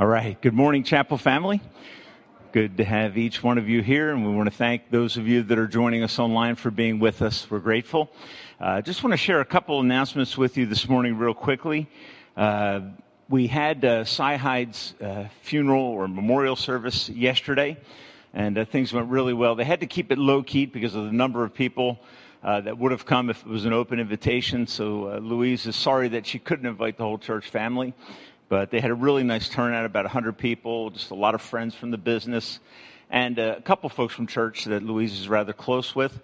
All right. Good morning, Chapel family. Good to have each one of you here, and we want to thank those of you that are joining us online for being with us. We're grateful. I uh, just want to share a couple announcements with you this morning, real quickly. Uh, we had uh, Cy Hyde's uh, funeral or memorial service yesterday, and uh, things went really well. They had to keep it low key because of the number of people uh, that would have come if it was an open invitation. So uh, Louise is sorry that she couldn't invite the whole church family. But they had a really nice turnout, about 100 people, just a lot of friends from the business, and a couple folks from church that Louise is rather close with.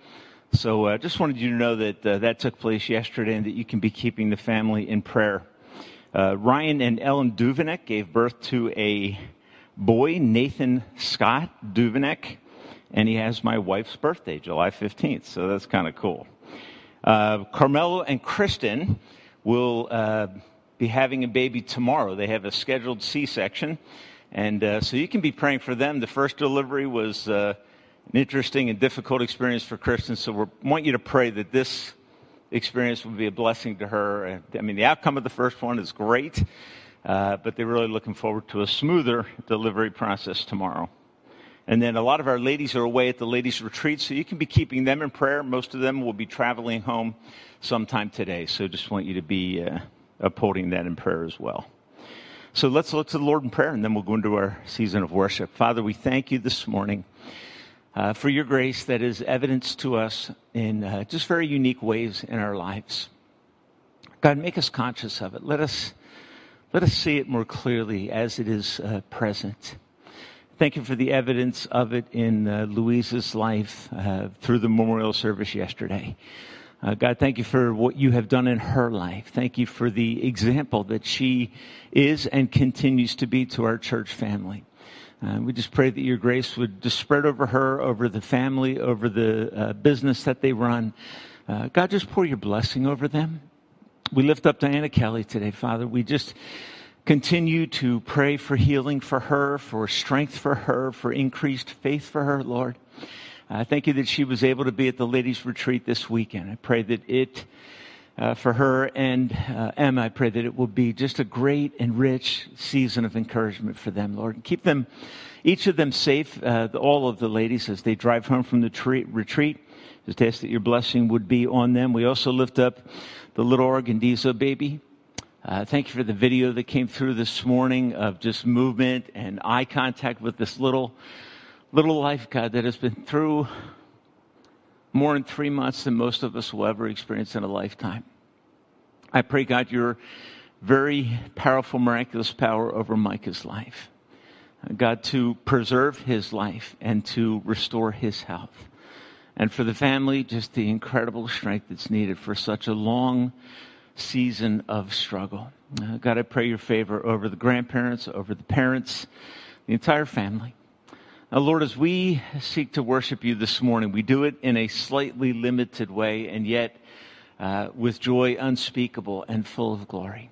So I uh, just wanted you to know that uh, that took place yesterday and that you can be keeping the family in prayer. Uh, Ryan and Ellen Duvenek gave birth to a boy, Nathan Scott Duvenek, and he has my wife's birthday, July 15th, so that's kind of cool. Uh, Carmelo and Kristen will uh, be having a baby tomorrow. They have a scheduled C section. And uh, so you can be praying for them. The first delivery was uh, an interesting and difficult experience for Kristen. So we want you to pray that this experience will be a blessing to her. I mean, the outcome of the first one is great, uh, but they're really looking forward to a smoother delivery process tomorrow. And then a lot of our ladies are away at the ladies' retreat, so you can be keeping them in prayer. Most of them will be traveling home sometime today. So just want you to be uh, upholding that in prayer as well. So let's look to the Lord in prayer and then we'll go into our season of worship. Father, we thank you this morning uh, for your grace that is evidenced to us in uh, just very unique ways in our lives. God, make us conscious of it. Let us, let us see it more clearly as it is uh, present. Thank you for the evidence of it in uh, Louise's life uh, through the memorial service yesterday. Uh, God, thank you for what you have done in her life. Thank you for the example that she is and continues to be to our church family. Uh, we just pray that your grace would just spread over her, over the family, over the uh, business that they run. Uh, God, just pour your blessing over them. We lift up Diana Kelly today, Father. We just continue to pray for healing for her, for strength for her, for increased faith for her, Lord. I thank you that she was able to be at the ladies' retreat this weekend. I pray that it, uh, for her and uh, Emma, I pray that it will be just a great and rich season of encouragement for them, Lord. Keep them, each of them safe, uh, all of the ladies as they drive home from the tre- retreat. Just ask that your blessing would be on them. We also lift up the little Organdizo baby. Uh, thank you for the video that came through this morning of just movement and eye contact with this little little life, God, that has been through more in three months than most of us will ever experience in a lifetime. I pray, God, your very powerful, miraculous power over Micah's life. God, to preserve his life and to restore his health. And for the family, just the incredible strength that's needed for such a long season of struggle. Uh, God, I pray your favor over the grandparents, over the parents, the entire family. Now, Lord, as we seek to worship you this morning, we do it in a slightly limited way and yet uh, with joy unspeakable and full of glory.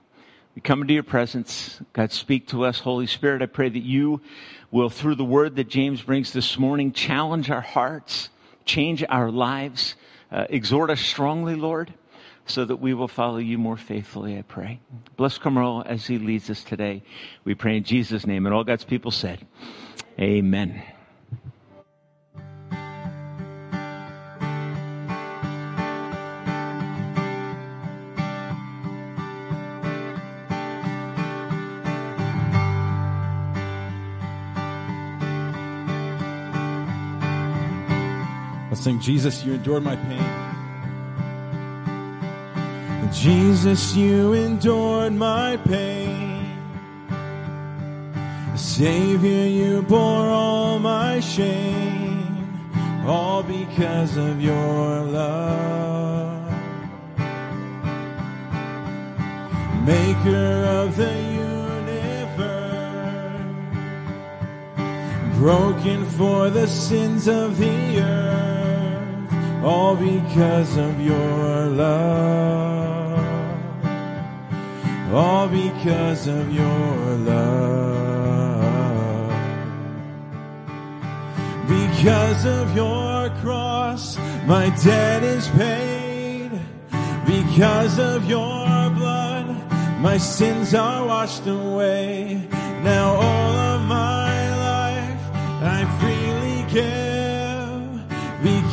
We come into your presence. God, speak to us. Holy Spirit, I pray that you will, through the word that James brings this morning, challenge our hearts, change our lives, uh, exhort us strongly, Lord, so that we will follow you more faithfully, I pray. Bless Carmel as he leads us today. We pray in Jesus' name. And all God's people said, Amen. Sing, Jesus, you endured my pain. Jesus, you endured my pain. Savior, you bore all my shame, all because of your love. Maker of the universe, broken for the sins of the earth, all because of your love. All because of your love. Because of your cross, my debt is paid. Because of your blood, my sins are washed away. Now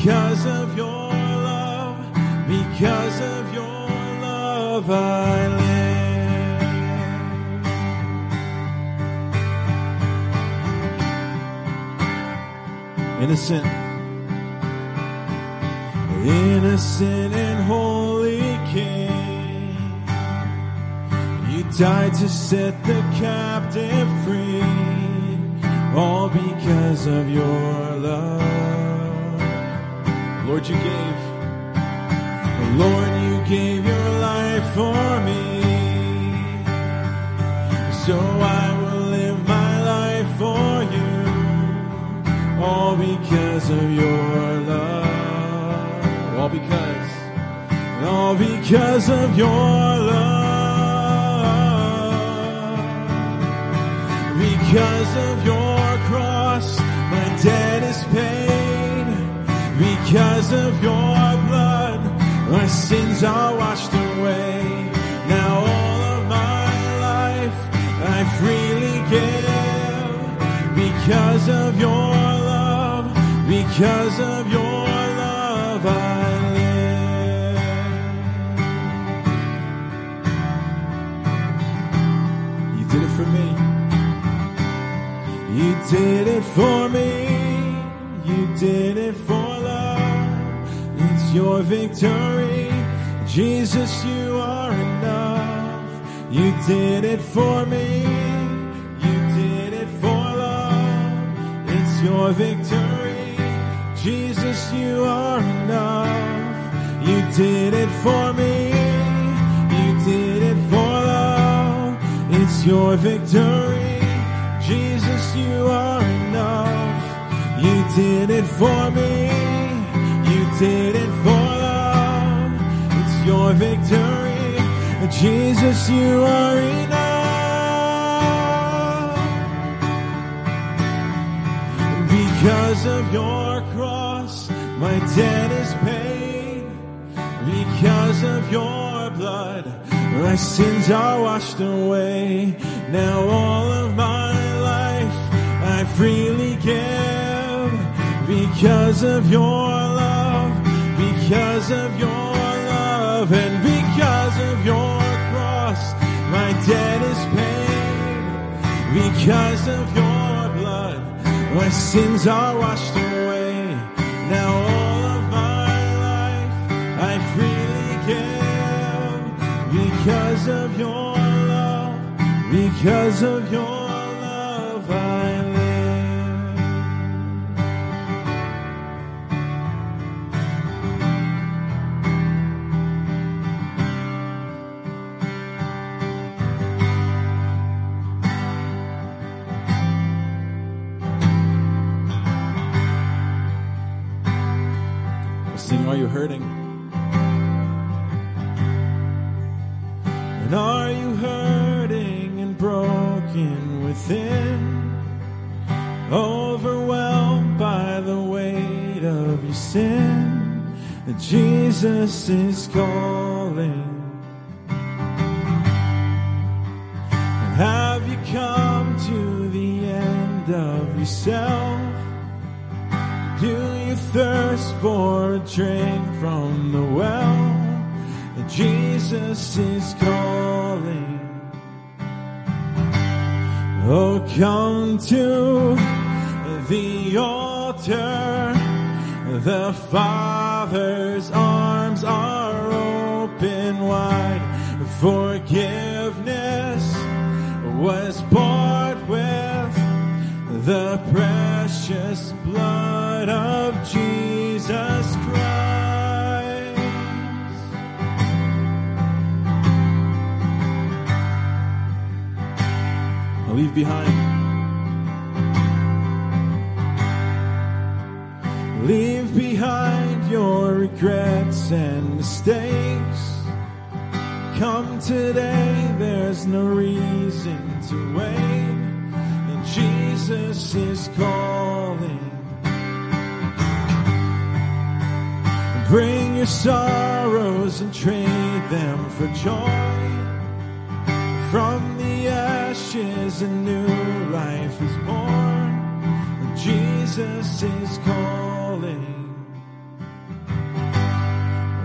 because of your love, because of your love I live. Innocent, innocent and holy King. You died to set the captive free, all because of your love. Lord, you gave, Lord, you gave your life for me. So I will live my life for you, all because of your love. All because, all because of your love. Because of your Because of your blood, my sins are washed away. Now all of my life I freely give. Because of your love, because of your love I live. You did it for me. You did it for me. You did it for. It's your victory. Jesus, you are enough. You did it for me. You did it for love. It's your victory. Jesus, you are enough. You did it for me. You did it for love. It's your victory. Jesus, you are enough. You did it for me. You did it Jesus, you are enough. Because of your cross, my debt is paid. Because of your blood, my sins are washed away. Now all of my life I freely give. Because of your love, because of your love, and because of your my debt is paid. Because of your blood, my sins are washed away. Now all of my life I freely give. Because of your love, because of your Father's arms are open wide. Forgiveness was bought with the precious blood of Jesus Christ. Now leave behind. Regrets and mistakes. Come today, there's no reason to wait. And Jesus is calling. Bring your sorrows and trade them for joy. from the ashes a new life is born. And Jesus is calling.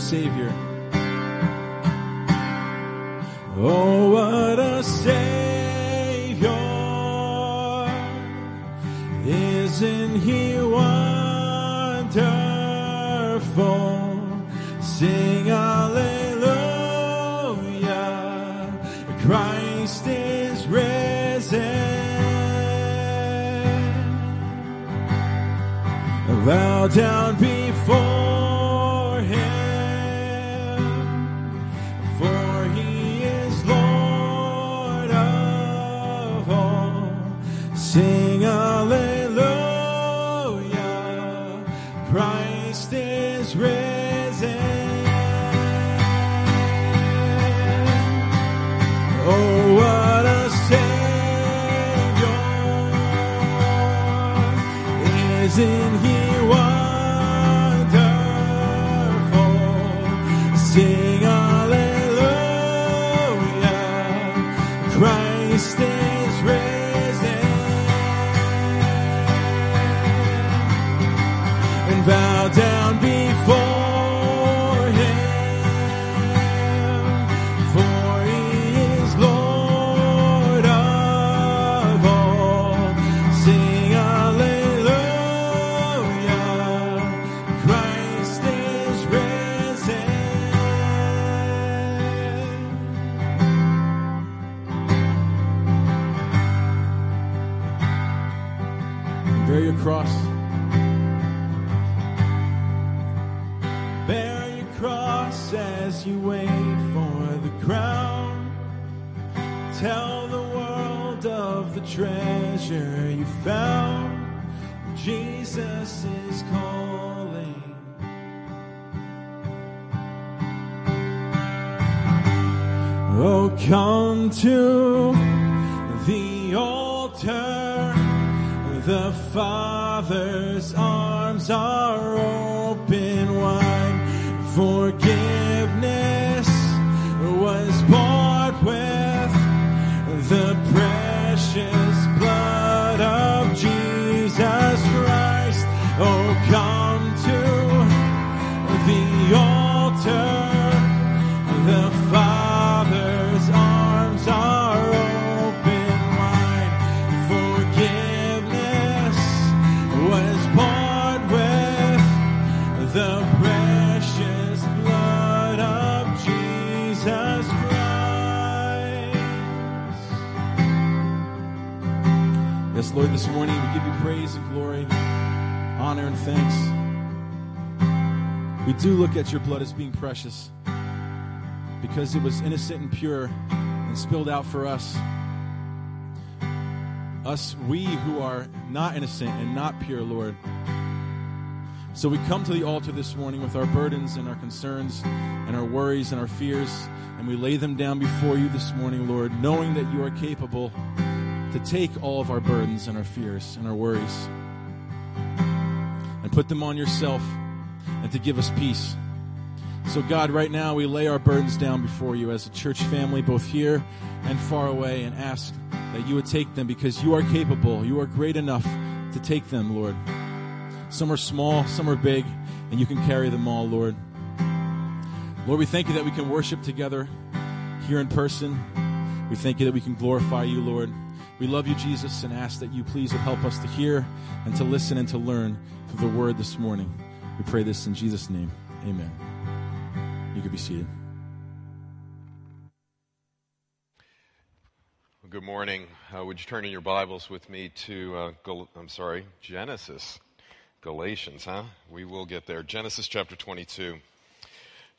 Savior. Oh, what a Savior. Isn't He wonderful? Sing Hallelujah. Christ is risen. Bow down before Savior. Isn't he Lord, this morning we give you praise and glory, honor and thanks. We do look at your blood as being precious because it was innocent and pure and spilled out for us. Us, we who are not innocent and not pure, Lord. So we come to the altar this morning with our burdens and our concerns and our worries and our fears, and we lay them down before you this morning, Lord, knowing that you are capable to take all of our burdens and our fears and our worries and put them on yourself and to give us peace. So, God, right now we lay our burdens down before you as a church family, both here and far away, and ask that you would take them because you are capable. You are great enough to take them, Lord. Some are small, some are big, and you can carry them all, Lord. Lord, we thank you that we can worship together here in person. We thank you that we can glorify you, Lord. We love you, Jesus, and ask that you please would help us to hear and to listen and to learn through the word this morning. We pray this in Jesus' name. Amen. You can be seated. Good morning. Uh, would you turn in your Bibles with me to, uh, Gal- I'm sorry, Genesis. Galatians, huh? We will get there. Genesis chapter 22.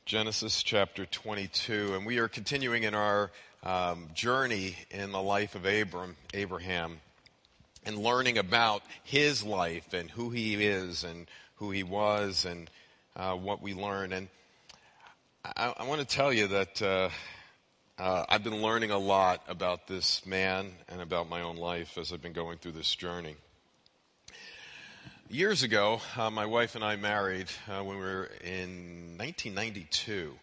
Genesis chapter 22. And we are continuing in our um, journey in the life of Abram, Abraham and learning about his life and who he is and who he was and uh, what we learn. And I, I want to tell you that uh, uh, I've been learning a lot about this man and about my own life as I've been going through this journey. Years ago, uh, my wife and I married uh, when we were in 1992.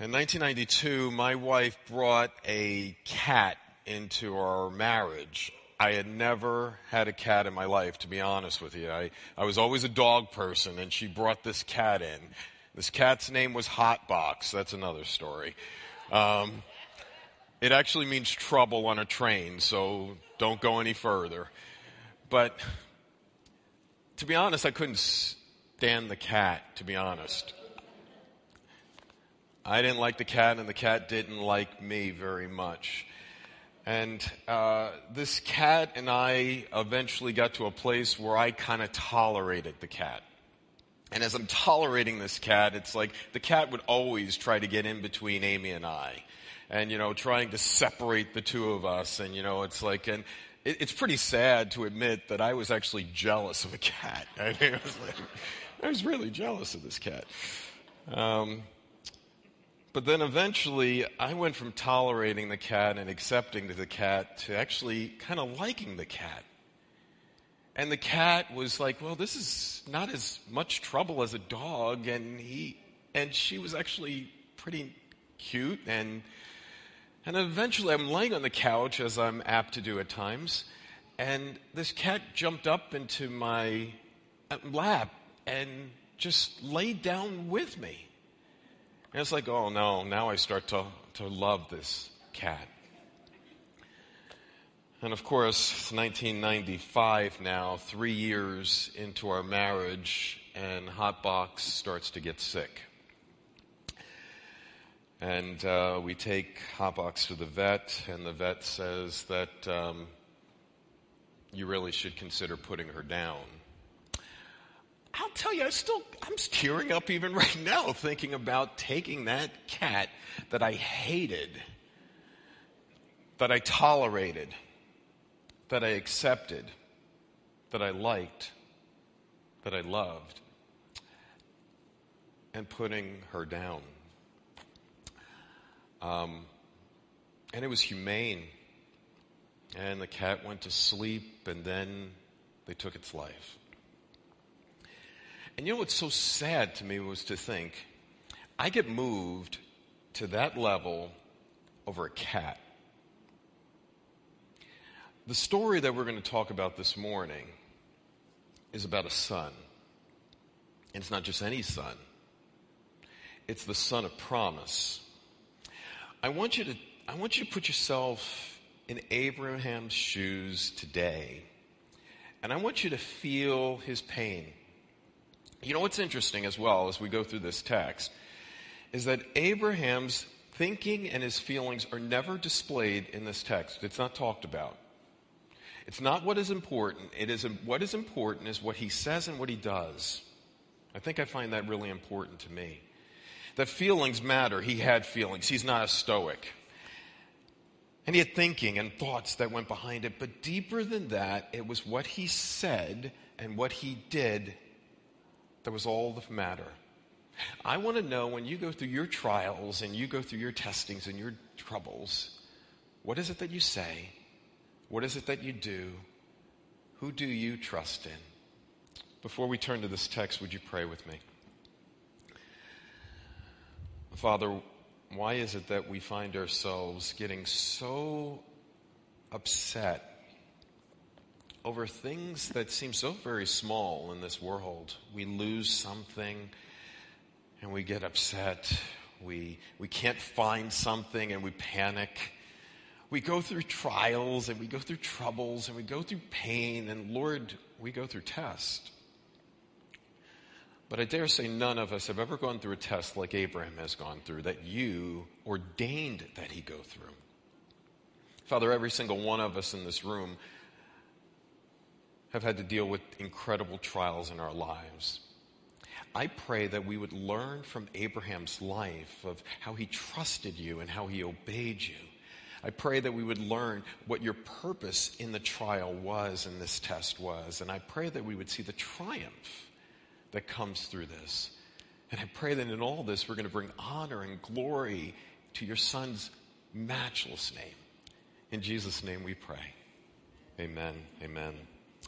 In 1992, my wife brought a cat into our marriage. I had never had a cat in my life, to be honest with you. I, I was always a dog person, and she brought this cat in. This cat's name was Hotbox. That's another story. Um, it actually means trouble on a train, so don't go any further. But to be honest, I couldn't stand the cat, to be honest. I didn't like the cat, and the cat didn't like me very much. And uh, this cat and I eventually got to a place where I kind of tolerated the cat. And as I'm tolerating this cat, it's like the cat would always try to get in between Amy and I and, you know, trying to separate the two of us. And, you know, it's like, and it, it's pretty sad to admit that I was actually jealous of a cat. I mean, was like, I was really jealous of this cat. Um, but then eventually, I went from tolerating the cat and accepting the cat to actually kind of liking the cat. And the cat was like, well, this is not as much trouble as a dog. And he, and she was actually pretty cute and and eventually I'm laying on the couch, as I'm apt to do at times, and this cat jumped up into my uh, lap and just laid down with me. And it's like, oh no, now I start to, to love this cat. And of course, it's 1995 now, three years into our marriage, and Hotbox starts to get sick. And uh, we take Hotbox to the vet, and the vet says that um, you really should consider putting her down. I'll tell you, I still, I'm tearing up even right now thinking about taking that cat that I hated, that I tolerated, that I accepted, that I liked, that I loved, and putting her down. Um, and it was humane. And the cat went to sleep, and then they took its life. And you know what's so sad to me was to think I get moved to that level over a cat. The story that we're going to talk about this morning is about a son. And it's not just any son, it's the son of promise. I want you to, I want you to put yourself in Abraham's shoes today. And I want you to feel his pain. You know what's interesting as well as we go through this text is that Abraham's thinking and his feelings are never displayed in this text. It's not talked about. It's not what is important. It is what is important is what he says and what he does. I think I find that really important to me that feelings matter. He had feelings. He's not a stoic. And he had thinking and thoughts that went behind it. But deeper than that, it was what he said and what he did that was all that matter. I want to know when you go through your trials and you go through your testings and your troubles, what is it that you say? What is it that you do? Who do you trust in? Before we turn to this text, would you pray with me? Father, why is it that we find ourselves getting so upset over things that seem so very small in this world? We lose something and we get upset. We, we can't find something and we panic. we go through trials and we go through troubles and we go through pain and Lord, we go through tests. But I dare say none of us have ever gone through a test like Abraham has gone through that you ordained that he go through. Father, every single one of us in this room have had to deal with incredible trials in our lives. I pray that we would learn from Abraham's life of how he trusted you and how he obeyed you. I pray that we would learn what your purpose in the trial was and this test was. And I pray that we would see the triumph that comes through this. And I pray that in all this, we're going to bring honor and glory to your son's matchless name. In Jesus' name we pray. Amen. Amen.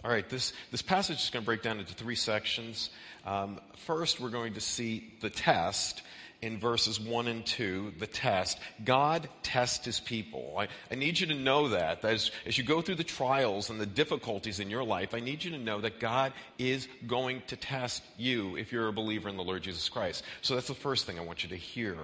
All right, this, this passage is going to break down into three sections. Um, first, we're going to see the test in verses 1 and 2, the test. God tests his people. I, I need you to know that. As, as you go through the trials and the difficulties in your life, I need you to know that God is going to test you if you're a believer in the Lord Jesus Christ. So that's the first thing I want you to hear.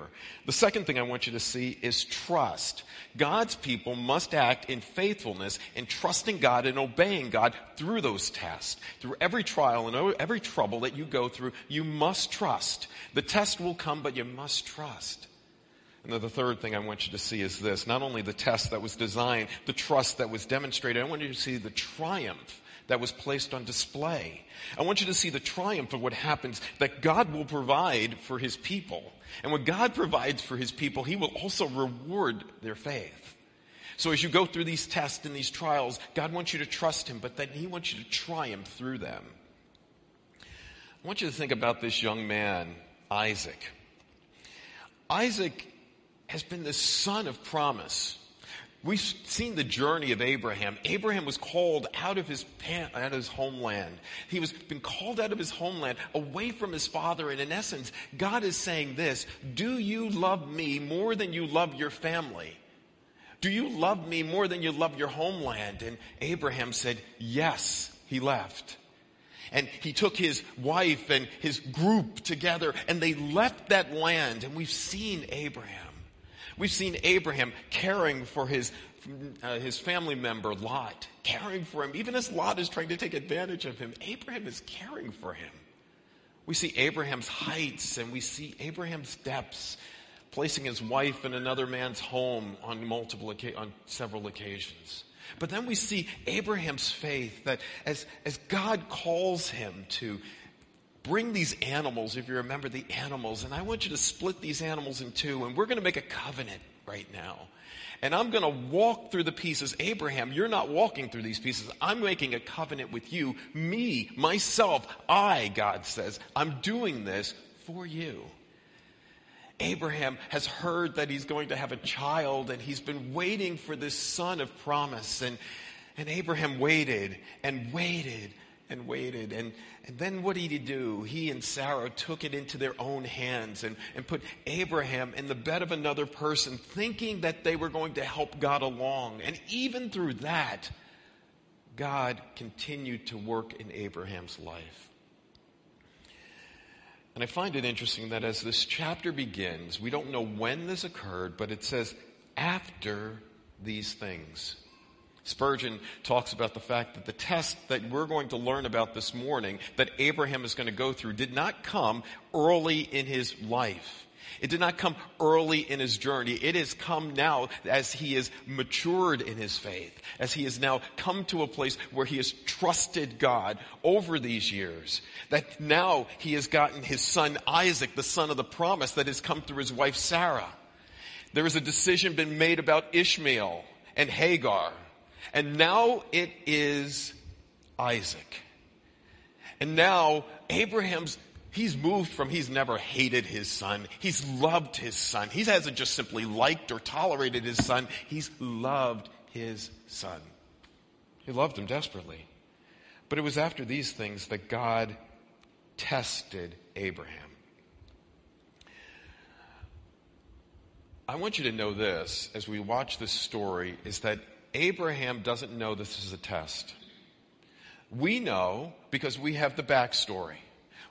The second thing I want you to see is trust. God's people must act in faithfulness in trusting God and obeying God through those tests. Through every trial and every trouble that you go through, you must trust. The test will come, but you must trust. And then the third thing I want you to see is this not only the test that was designed, the trust that was demonstrated, I want you to see the triumph that was placed on display. I want you to see the triumph of what happens that God will provide for his people. And when God provides for his people, he will also reward their faith. So as you go through these tests and these trials, God wants you to trust him, but then he wants you to triumph through them. I want you to think about this young man, Isaac. Isaac has been the son of promise. We've seen the journey of Abraham. Abraham was called out of his out of his homeland. He was been called out of his homeland, away from his father. And in essence, God is saying this: Do you love me more than you love your family? Do you love me more than you love your homeland? And Abraham said, Yes. He left. And he took his wife and his group together and they left that land. And we've seen Abraham. We've seen Abraham caring for his, uh, his family member, Lot, caring for him. Even as Lot is trying to take advantage of him, Abraham is caring for him. We see Abraham's heights and we see Abraham's depths, placing his wife in another man's home on multiple, on several occasions. But then we see Abraham's faith that as, as God calls him to bring these animals, if you remember the animals, and I want you to split these animals in two, and we're going to make a covenant right now. And I'm going to walk through the pieces. Abraham, you're not walking through these pieces. I'm making a covenant with you. Me, myself, I, God says, I'm doing this for you. Abraham has heard that he's going to have a child and he's been waiting for this son of promise. And, and Abraham waited and waited and waited. And, and then what did he do? He and Sarah took it into their own hands and, and put Abraham in the bed of another person, thinking that they were going to help God along. And even through that, God continued to work in Abraham's life. And I find it interesting that as this chapter begins, we don't know when this occurred, but it says, after these things. Spurgeon talks about the fact that the test that we're going to learn about this morning, that Abraham is going to go through, did not come early in his life. It did not come early in his journey. It has come now as he is matured in his faith, as he has now come to a place where he has trusted God over these years. That now he has gotten his son Isaac, the son of the promise that has come through his wife Sarah. There is a decision been made about Ishmael and Hagar. And now it is Isaac. And now Abraham's He's moved from he's never hated his son. He's loved his son. He hasn't just simply liked or tolerated his son. He's loved his son. He loved him desperately. But it was after these things that God tested Abraham. I want you to know this as we watch this story is that Abraham doesn't know this is a test. We know because we have the backstory.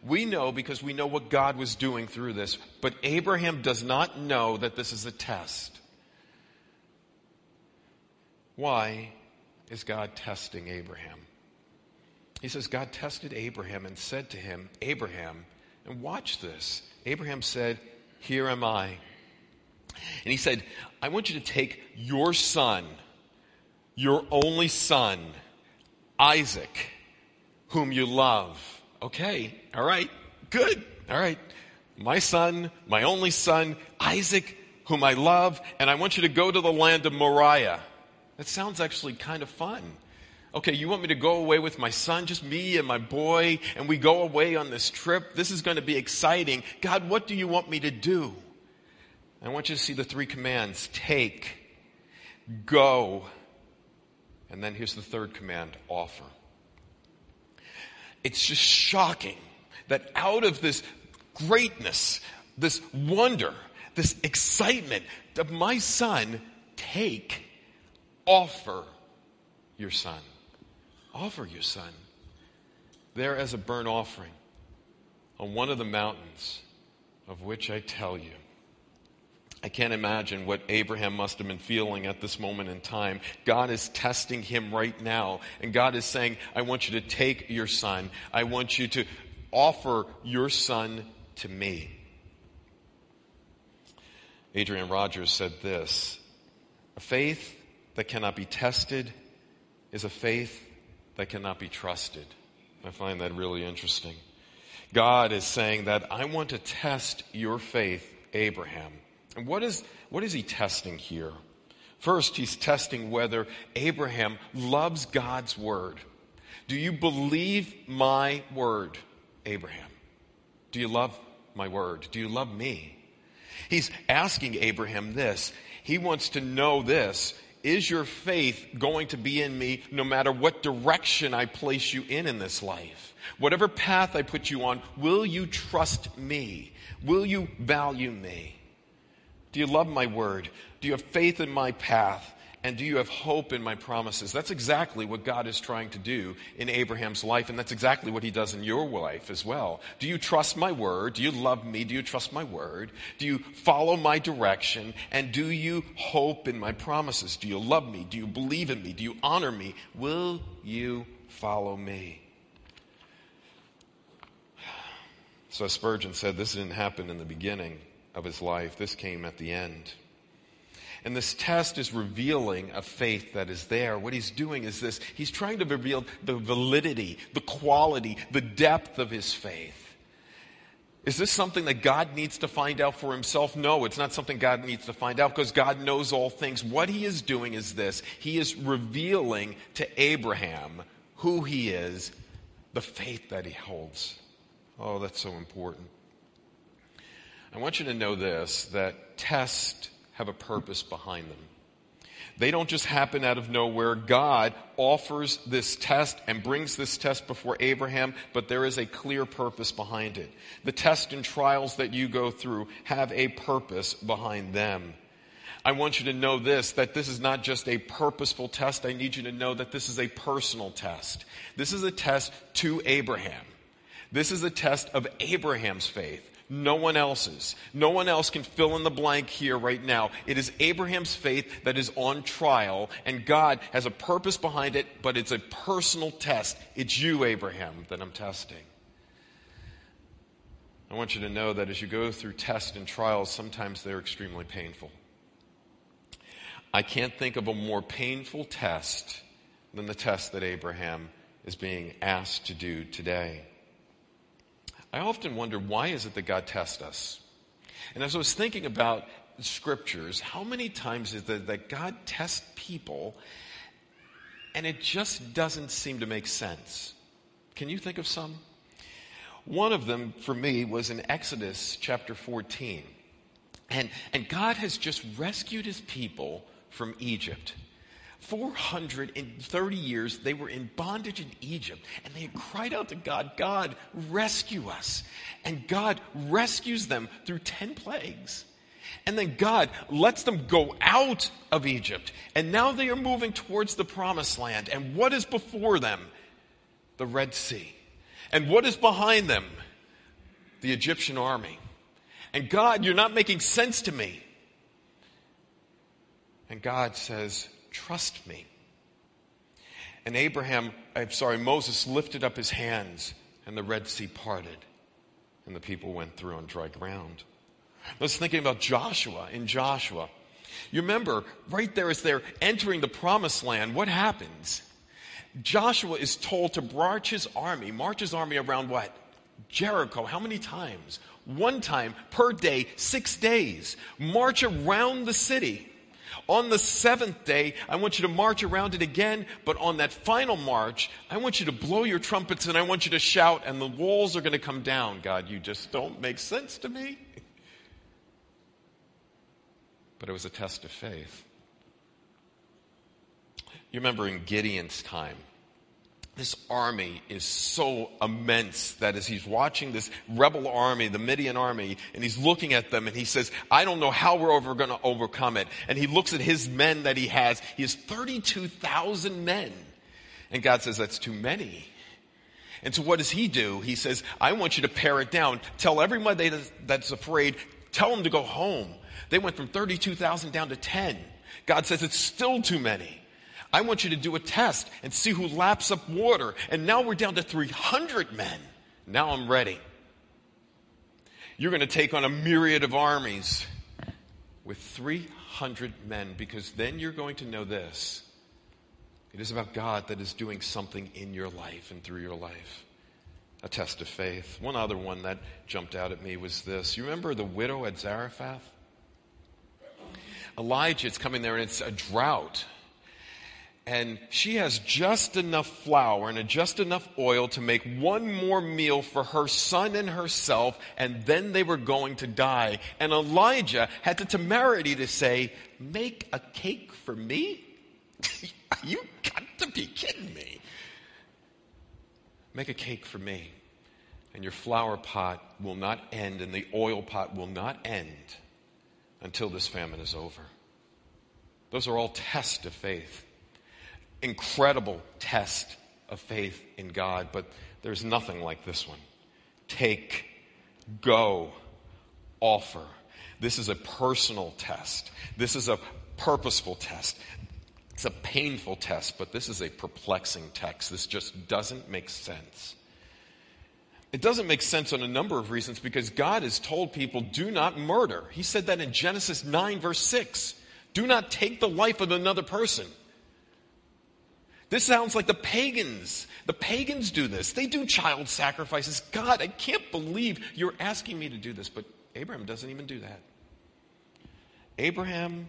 We know because we know what God was doing through this, but Abraham does not know that this is a test. Why is God testing Abraham? He says, God tested Abraham and said to him, Abraham, and watch this. Abraham said, Here am I. And he said, I want you to take your son, your only son, Isaac, whom you love. Okay, all right, good, all right. My son, my only son, Isaac, whom I love, and I want you to go to the land of Moriah. That sounds actually kind of fun. Okay, you want me to go away with my son, just me and my boy, and we go away on this trip? This is going to be exciting. God, what do you want me to do? I want you to see the three commands take, go, and then here's the third command offer. It's just shocking that out of this greatness, this wonder, this excitement of my son, take, offer your son. Offer your son there as a burnt offering on one of the mountains of which I tell you. I can't imagine what Abraham must have been feeling at this moment in time. God is testing him right now. And God is saying, I want you to take your son. I want you to offer your son to me. Adrian Rogers said this A faith that cannot be tested is a faith that cannot be trusted. I find that really interesting. God is saying that I want to test your faith, Abraham. And what is, what is he testing here? First, he's testing whether Abraham loves God's word. Do you believe my word, Abraham? Do you love my word? Do you love me? He's asking Abraham this. He wants to know this. Is your faith going to be in me no matter what direction I place you in in this life? Whatever path I put you on, will you trust me? Will you value me? Do you love my word? Do you have faith in my path? And do you have hope in my promises? That's exactly what God is trying to do in Abraham's life, and that's exactly what he does in your life as well. Do you trust my word? Do you love me? Do you trust my word? Do you follow my direction? And do you hope in my promises? Do you love me? Do you believe in me? Do you honor me? Will you follow me? So Spurgeon said this didn't happen in the beginning of his life, this came at the end. And this test is revealing a faith that is there. What he's doing is this he's trying to reveal the validity, the quality, the depth of his faith. Is this something that God needs to find out for himself? No, it's not something God needs to find out because God knows all things. What he is doing is this He is revealing to Abraham who he is, the faith that he holds. Oh, that's so important. I want you to know this that tests have a purpose behind them. They don't just happen out of nowhere. God offers this test and brings this test before Abraham, but there is a clear purpose behind it. The tests and trials that you go through have a purpose behind them. I want you to know this, that this is not just a purposeful test. I need you to know that this is a personal test. This is a test to Abraham. This is a test of Abraham's faith no one else's. No one else can fill in the blank here right now. It is Abraham's faith that is on trial, and God has a purpose behind it, but it's a personal test. It's you, Abraham, that I'm testing. I want you to know that as you go through tests and trials, sometimes they're extremely painful. I can't think of a more painful test than the test that Abraham is being asked to do today. I often wonder why is it that God tests us? And as I was thinking about scriptures, how many times is it that God tests people and it just doesn't seem to make sense? Can you think of some? One of them for me was in Exodus chapter 14. And, and God has just rescued his people from Egypt. 430 years they were in bondage in Egypt and they had cried out to God, God, rescue us. And God rescues them through 10 plagues. And then God lets them go out of Egypt. And now they are moving towards the promised land. And what is before them? The Red Sea. And what is behind them? The Egyptian army. And God, you're not making sense to me. And God says, Trust me. And Abraham, I'm sorry, Moses lifted up his hands and the Red Sea parted and the people went through on dry ground. I was thinking about Joshua in Joshua. You remember, right there as they're entering the promised land, what happens? Joshua is told to march his army, march his army around what? Jericho. How many times? One time per day, six days. March around the city. On the seventh day, I want you to march around it again, but on that final march, I want you to blow your trumpets and I want you to shout, and the walls are going to come down. God, you just don't make sense to me. But it was a test of faith. You remember in Gideon's time, this army is so immense that as he's watching this rebel army, the Midian army, and he's looking at them and he says, I don't know how we're ever going to overcome it. And he looks at his men that he has. He has 32,000 men. And God says, that's too many. And so what does he do? He says, I want you to pare it down. Tell everybody that's afraid, tell them to go home. They went from 32,000 down to 10. God says, it's still too many. I want you to do a test and see who laps up water. And now we're down to 300 men. Now I'm ready. You're going to take on a myriad of armies with 300 men because then you're going to know this. It is about God that is doing something in your life and through your life. A test of faith. One other one that jumped out at me was this. You remember the widow at Zarephath? Elijah is coming there and it's a drought and she has just enough flour and just enough oil to make one more meal for her son and herself, and then they were going to die. And Elijah had the temerity to say, Make a cake for me? you got to be kidding me. Make a cake for me, and your flour pot will not end, and the oil pot will not end until this famine is over. Those are all tests of faith incredible test of faith in God, but there's nothing like this one. Take, go, offer. This is a personal test. This is a purposeful test. It's a painful test, but this is a perplexing text. This just doesn't make sense. It doesn't make sense on a number of reasons because God has told people, do not murder. He said that in Genesis 9, verse 6. Do not take the life of another person. This sounds like the pagans. The pagans do this. They do child sacrifices. God, I can't believe you're asking me to do this. But Abraham doesn't even do that. Abraham,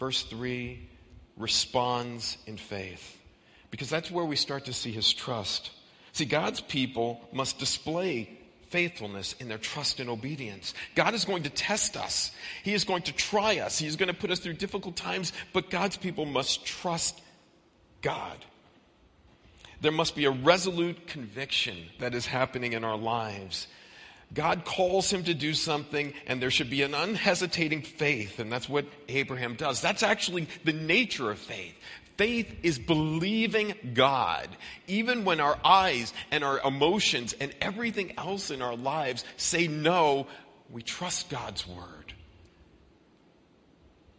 verse 3, responds in faith because that's where we start to see his trust. See, God's people must display faithfulness in their trust and obedience. God is going to test us. He is going to try us. He is going to put us through difficult times, but God's people must trust God. There must be a resolute conviction that is happening in our lives. God calls him to do something, and there should be an unhesitating faith, and that's what Abraham does. That's actually the nature of faith. Faith is believing God, even when our eyes and our emotions and everything else in our lives say no, we trust God's word.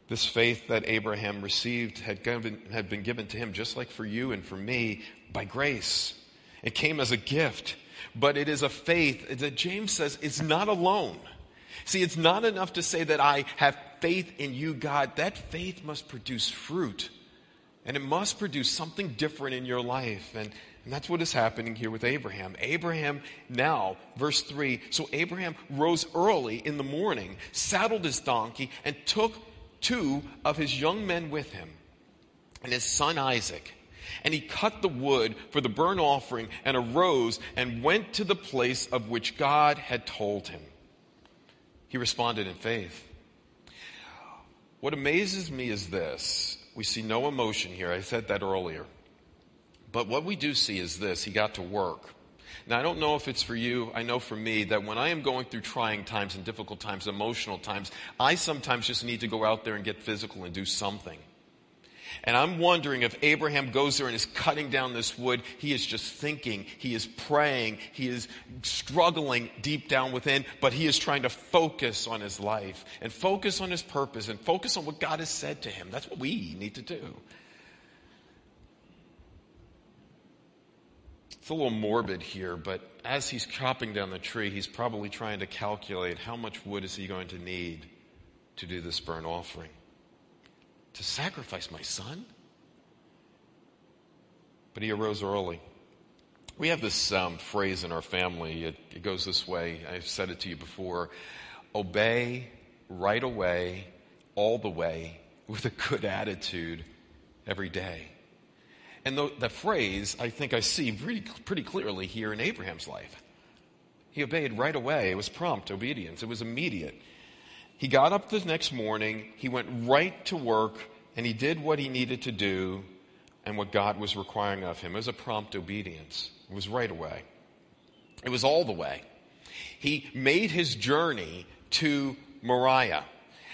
This faith that Abraham received had, given, had been given to him, just like for you and for me, by grace. It came as a gift, but it is a faith that James says is not alone. See, it's not enough to say that I have faith in you, God. That faith must produce fruit. And it must produce something different in your life. And, and that's what is happening here with Abraham. Abraham now, verse 3 so Abraham rose early in the morning, saddled his donkey, and took two of his young men with him and his son Isaac. And he cut the wood for the burnt offering and arose and went to the place of which God had told him. He responded in faith. What amazes me is this. We see no emotion here. I said that earlier. But what we do see is this. He got to work. Now, I don't know if it's for you. I know for me that when I am going through trying times and difficult times, emotional times, I sometimes just need to go out there and get physical and do something. And I'm wondering if Abraham goes there and is cutting down this wood, he is just thinking, he is praying, he is struggling deep down within, but he is trying to focus on his life and focus on his purpose and focus on what God has said to him. That's what we need to do. It's a little morbid here, but as he's chopping down the tree, he's probably trying to calculate how much wood is he going to need to do this burnt offering to sacrifice my son? But he arose early. We have this um, phrase in our family. It, it goes this way. I've said it to you before. Obey right away, all the way, with a good attitude every day. And the, the phrase, I think I see pretty, pretty clearly here in Abraham's life. He obeyed right away. It was prompt obedience. It was immediate. He got up the next morning, he went right to work, and he did what he needed to do and what God was requiring of him. It was a prompt obedience. It was right away. It was all the way. He made his journey to Moriah.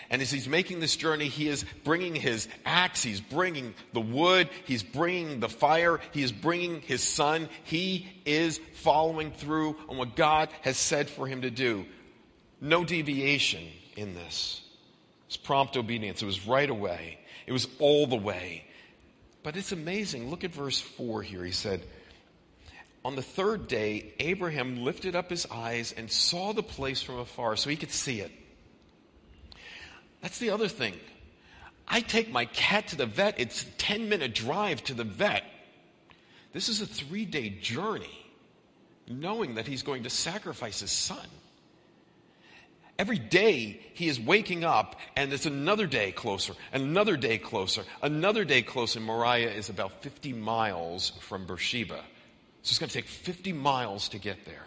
And as he's making this journey, he is bringing his axe, he's bringing the wood, he's bringing the fire, he is bringing his son. He is following through on what God has said for him to do. No deviation in this. It's prompt obedience. It was right away. It was all the way. But it's amazing. Look at verse 4 here. He said, On the third day, Abraham lifted up his eyes and saw the place from afar so he could see it. That's the other thing. I take my cat to the vet, it's a 10 minute drive to the vet. This is a three day journey, knowing that he's going to sacrifice his son. Every day he is waking up and it's another day closer, another day closer, another day closer. Moriah is about 50 miles from Beersheba. So it's going to take 50 miles to get there.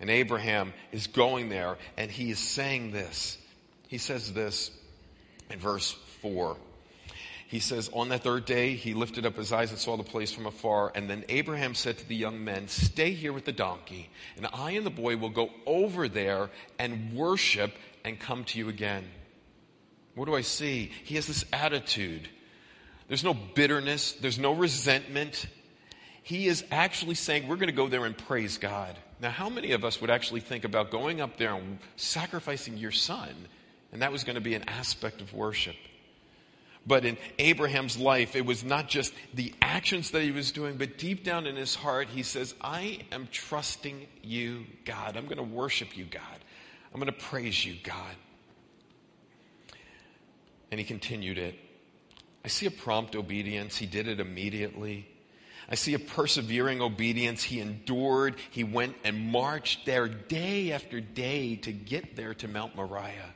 And Abraham is going there and he is saying this. He says this in verse 4. He says, On that third day, he lifted up his eyes and saw the place from afar. And then Abraham said to the young men, Stay here with the donkey, and I and the boy will go over there and worship and come to you again. What do I see? He has this attitude. There's no bitterness, there's no resentment. He is actually saying, We're going to go there and praise God. Now, how many of us would actually think about going up there and sacrificing your son? And that was going to be an aspect of worship. But in Abraham's life, it was not just the actions that he was doing, but deep down in his heart, he says, I am trusting you, God. I'm going to worship you, God. I'm going to praise you, God. And he continued it. I see a prompt obedience. He did it immediately. I see a persevering obedience. He endured. He went and marched there day after day to get there to Mount Moriah.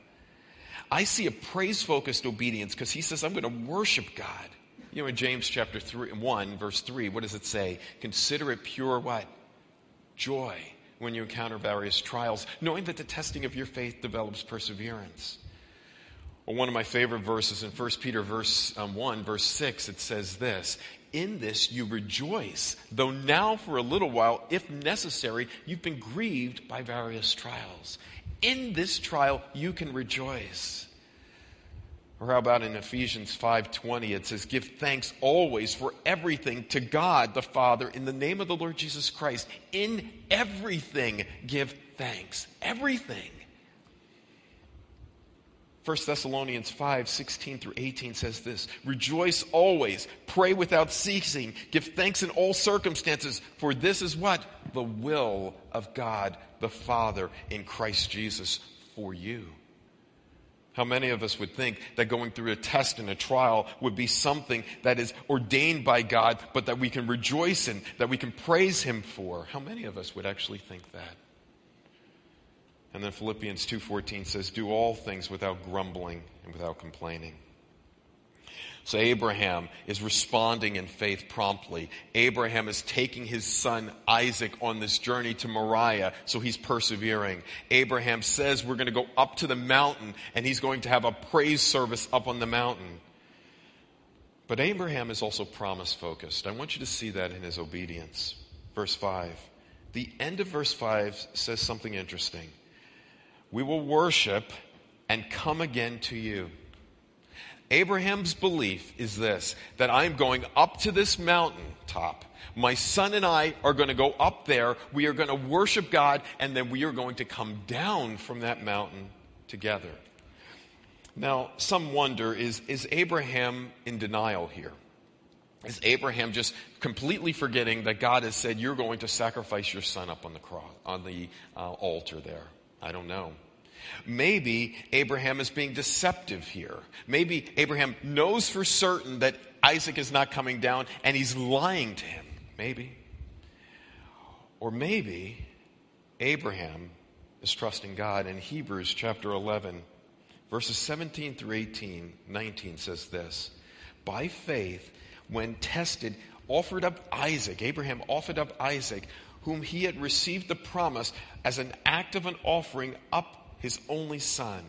I see a praise focused obedience because he says, I'm going to worship God. You know, in James chapter three, 1, verse 3, what does it say? Consider it pure what? Joy when you encounter various trials, knowing that the testing of your faith develops perseverance. Well, one of my favorite verses in 1 Peter verse um, 1, verse 6, it says this, in this you rejoice, though now for a little while, if necessary, you've been grieved by various trials in this trial you can rejoice. Or how about in Ephesians 5:20 it says give thanks always for everything to God the Father in the name of the Lord Jesus Christ. In everything give thanks. Everything. 1 Thessalonians 5, 16 through 18 says this Rejoice always, pray without ceasing, give thanks in all circumstances, for this is what? The will of God the Father in Christ Jesus for you. How many of us would think that going through a test and a trial would be something that is ordained by God, but that we can rejoice in, that we can praise Him for? How many of us would actually think that? And then Philippians 2:14 says, "Do all things without grumbling and without complaining." So Abraham is responding in faith promptly. Abraham is taking his son Isaac on this journey to Moriah, so he's persevering. Abraham says we're going to go up to the mountain and he's going to have a praise service up on the mountain. But Abraham is also promise focused. I want you to see that in his obedience. Verse 5. The end of verse 5 says something interesting. We will worship and come again to you. Abraham's belief is this that I'm going up to this mountain top. My son and I are going to go up there. We are going to worship God, and then we are going to come down from that mountain together. Now, some wonder is, is Abraham in denial here? Is Abraham just completely forgetting that God has said, You're going to sacrifice your son up on the cross, on the uh, altar there? I don't know. Maybe Abraham is being deceptive here. Maybe Abraham knows for certain that Isaac is not coming down and he's lying to him. Maybe. Or maybe Abraham is trusting God. In Hebrews chapter 11, verses 17 through 18, 19 says this By faith, when tested, offered up Isaac. Abraham offered up Isaac, whom he had received the promise as an act of an offering up his only son,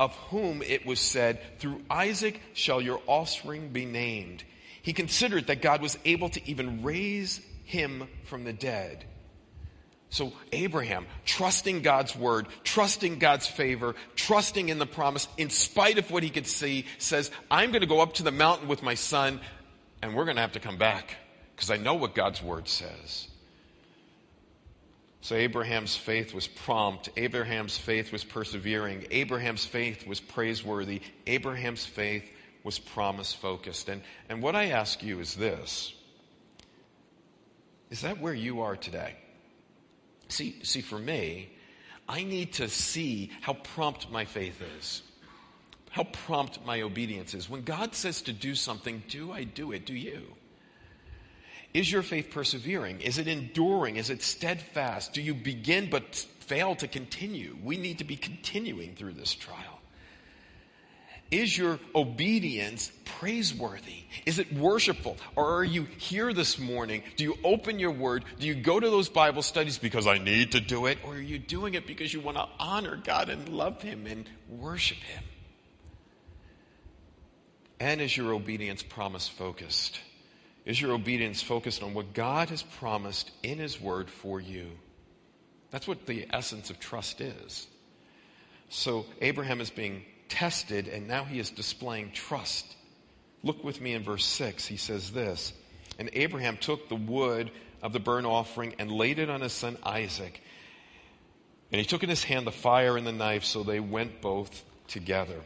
of whom it was said, Through Isaac shall your offspring be named. He considered that God was able to even raise him from the dead. So, Abraham, trusting God's word, trusting God's favor, trusting in the promise, in spite of what he could see, says, I'm going to go up to the mountain with my son, and we're going to have to come back because I know what God's word says. So Abraham's faith was prompt. Abraham's faith was persevering. Abraham's faith was praiseworthy. Abraham's faith was promise focused. And, and what I ask you is this Is that where you are today? See, see, for me, I need to see how prompt my faith is, how prompt my obedience is. When God says to do something, do I do it? Do you? Is your faith persevering? Is it enduring? Is it steadfast? Do you begin but fail to continue? We need to be continuing through this trial. Is your obedience praiseworthy? Is it worshipful? Or are you here this morning? Do you open your word? Do you go to those Bible studies because I need to do it? Or are you doing it because you want to honor God and love Him and worship Him? And is your obedience promise focused? Is your obedience focused on what God has promised in His Word for you? That's what the essence of trust is. So Abraham is being tested, and now he is displaying trust. Look with me in verse 6. He says this And Abraham took the wood of the burnt offering and laid it on his son Isaac. And he took in his hand the fire and the knife, so they went both together.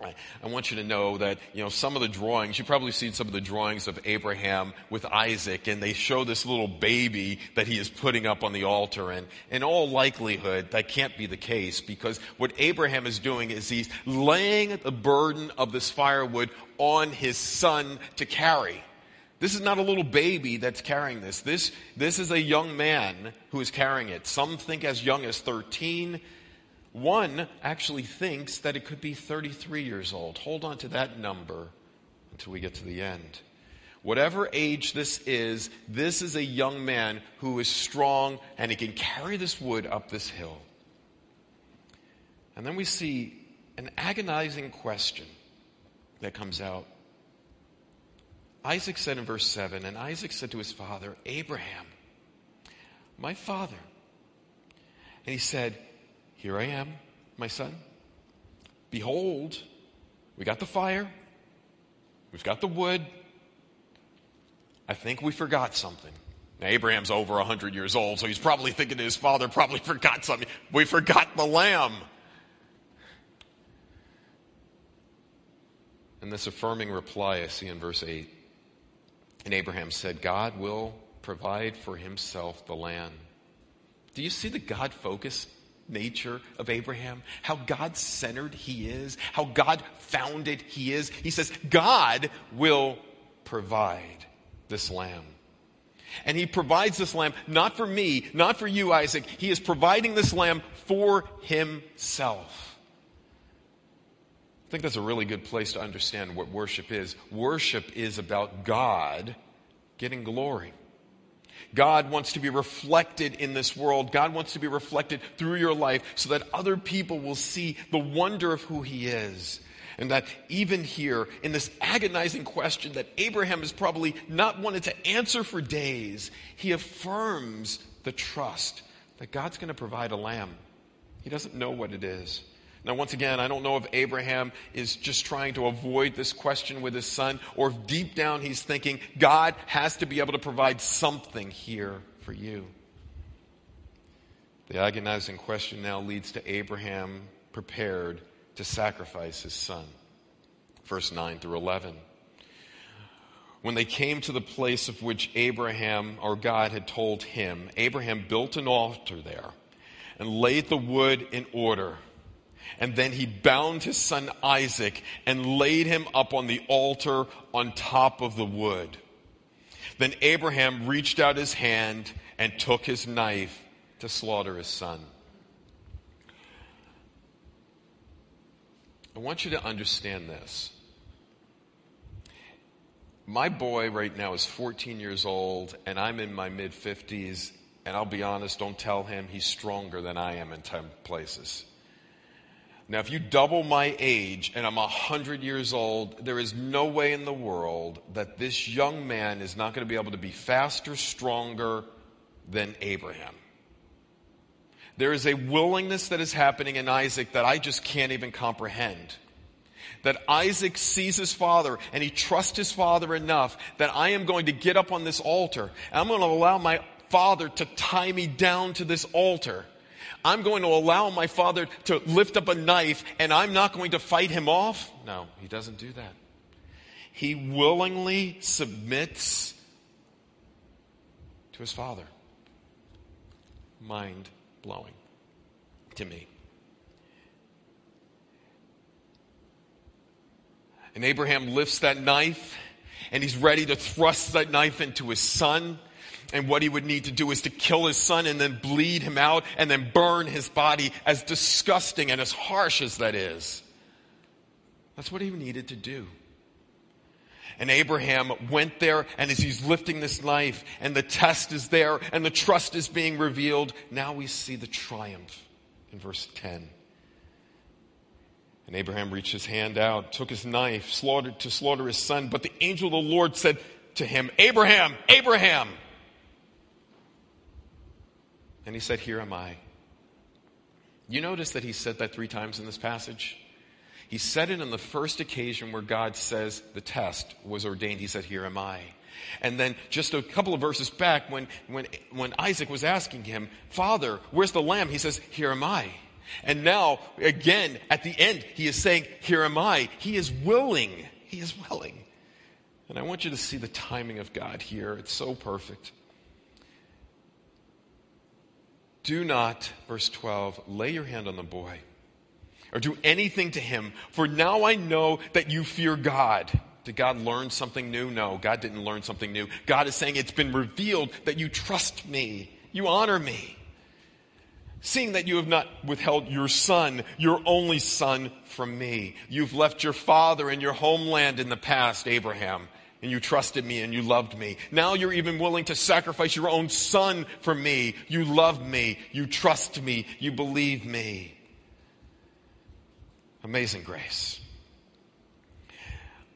I want you to know that, you know, some of the drawings, you've probably seen some of the drawings of Abraham with Isaac, and they show this little baby that he is putting up on the altar. And in all likelihood, that can't be the case because what Abraham is doing is he's laying the burden of this firewood on his son to carry. This is not a little baby that's carrying this. This, this is a young man who is carrying it. Some think as young as 13. One actually thinks that it could be 33 years old. Hold on to that number until we get to the end. Whatever age this is, this is a young man who is strong and he can carry this wood up this hill. And then we see an agonizing question that comes out. Isaac said in verse 7 And Isaac said to his father, Abraham, my father. And he said, here I am, my son. Behold, we got the fire, we've got the wood. I think we forgot something. Now, Abraham's over 100 years old, so he's probably thinking his father probably forgot something. We forgot the lamb. And this affirming reply I see in verse 8. And Abraham said, God will provide for himself the land. Do you see the God focus nature of Abraham, how God centered he is, how God founded he is. He says, God will provide this lamb. And he provides this lamb not for me, not for you, Isaac. He is providing this lamb for himself. I think that's a really good place to understand what worship is. Worship is about God getting glory. God wants to be reflected in this world. God wants to be reflected through your life so that other people will see the wonder of who He is. And that even here, in this agonizing question that Abraham has probably not wanted to answer for days, he affirms the trust that God's going to provide a lamb. He doesn't know what it is, Now, once again, I don't know if Abraham is just trying to avoid this question with his son, or if deep down he's thinking, God has to be able to provide something here for you. The agonizing question now leads to Abraham prepared to sacrifice his son. Verse 9 through 11. When they came to the place of which Abraham or God had told him, Abraham built an altar there and laid the wood in order. And then he bound his son Isaac and laid him up on the altar on top of the wood. Then Abraham reached out his hand and took his knife to slaughter his son. I want you to understand this. My boy right now is 14 years old, and I'm in my mid 50s, and I'll be honest, don't tell him he's stronger than I am in 10 places. Now, if you double my age and I'm 100 years old, there is no way in the world that this young man is not going to be able to be faster, stronger than Abraham. There is a willingness that is happening in Isaac that I just can't even comprehend. That Isaac sees his father and he trusts his father enough that I am going to get up on this altar and I'm going to allow my father to tie me down to this altar I'm going to allow my father to lift up a knife and I'm not going to fight him off? No, he doesn't do that. He willingly submits to his father. Mind blowing to me. And Abraham lifts that knife and he's ready to thrust that knife into his son. And what he would need to do is to kill his son and then bleed him out and then burn his body, as disgusting and as harsh as that is. That's what he needed to do. And Abraham went there, and as he's lifting this knife, and the test is there, and the trust is being revealed, now we see the triumph in verse 10. And Abraham reached his hand out, took his knife, slaughtered to slaughter his son. But the angel of the Lord said to him, Abraham, Abraham. And he said, Here am I. You notice that he said that three times in this passage? He said it on the first occasion where God says the test was ordained. He said, Here am I. And then just a couple of verses back, when, when, when Isaac was asking him, Father, where's the lamb? He says, Here am I. And now, again, at the end, he is saying, Here am I. He is willing. He is willing. And I want you to see the timing of God here. It's so perfect. Do not, verse 12, lay your hand on the boy or do anything to him, for now I know that you fear God. Did God learn something new? No, God didn't learn something new. God is saying it's been revealed that you trust me, you honor me. Seeing that you have not withheld your son, your only son, from me. You've left your father and your homeland in the past, Abraham and you trusted me and you loved me. Now you're even willing to sacrifice your own son for me. You love me. You trust me. You believe me. Amazing grace.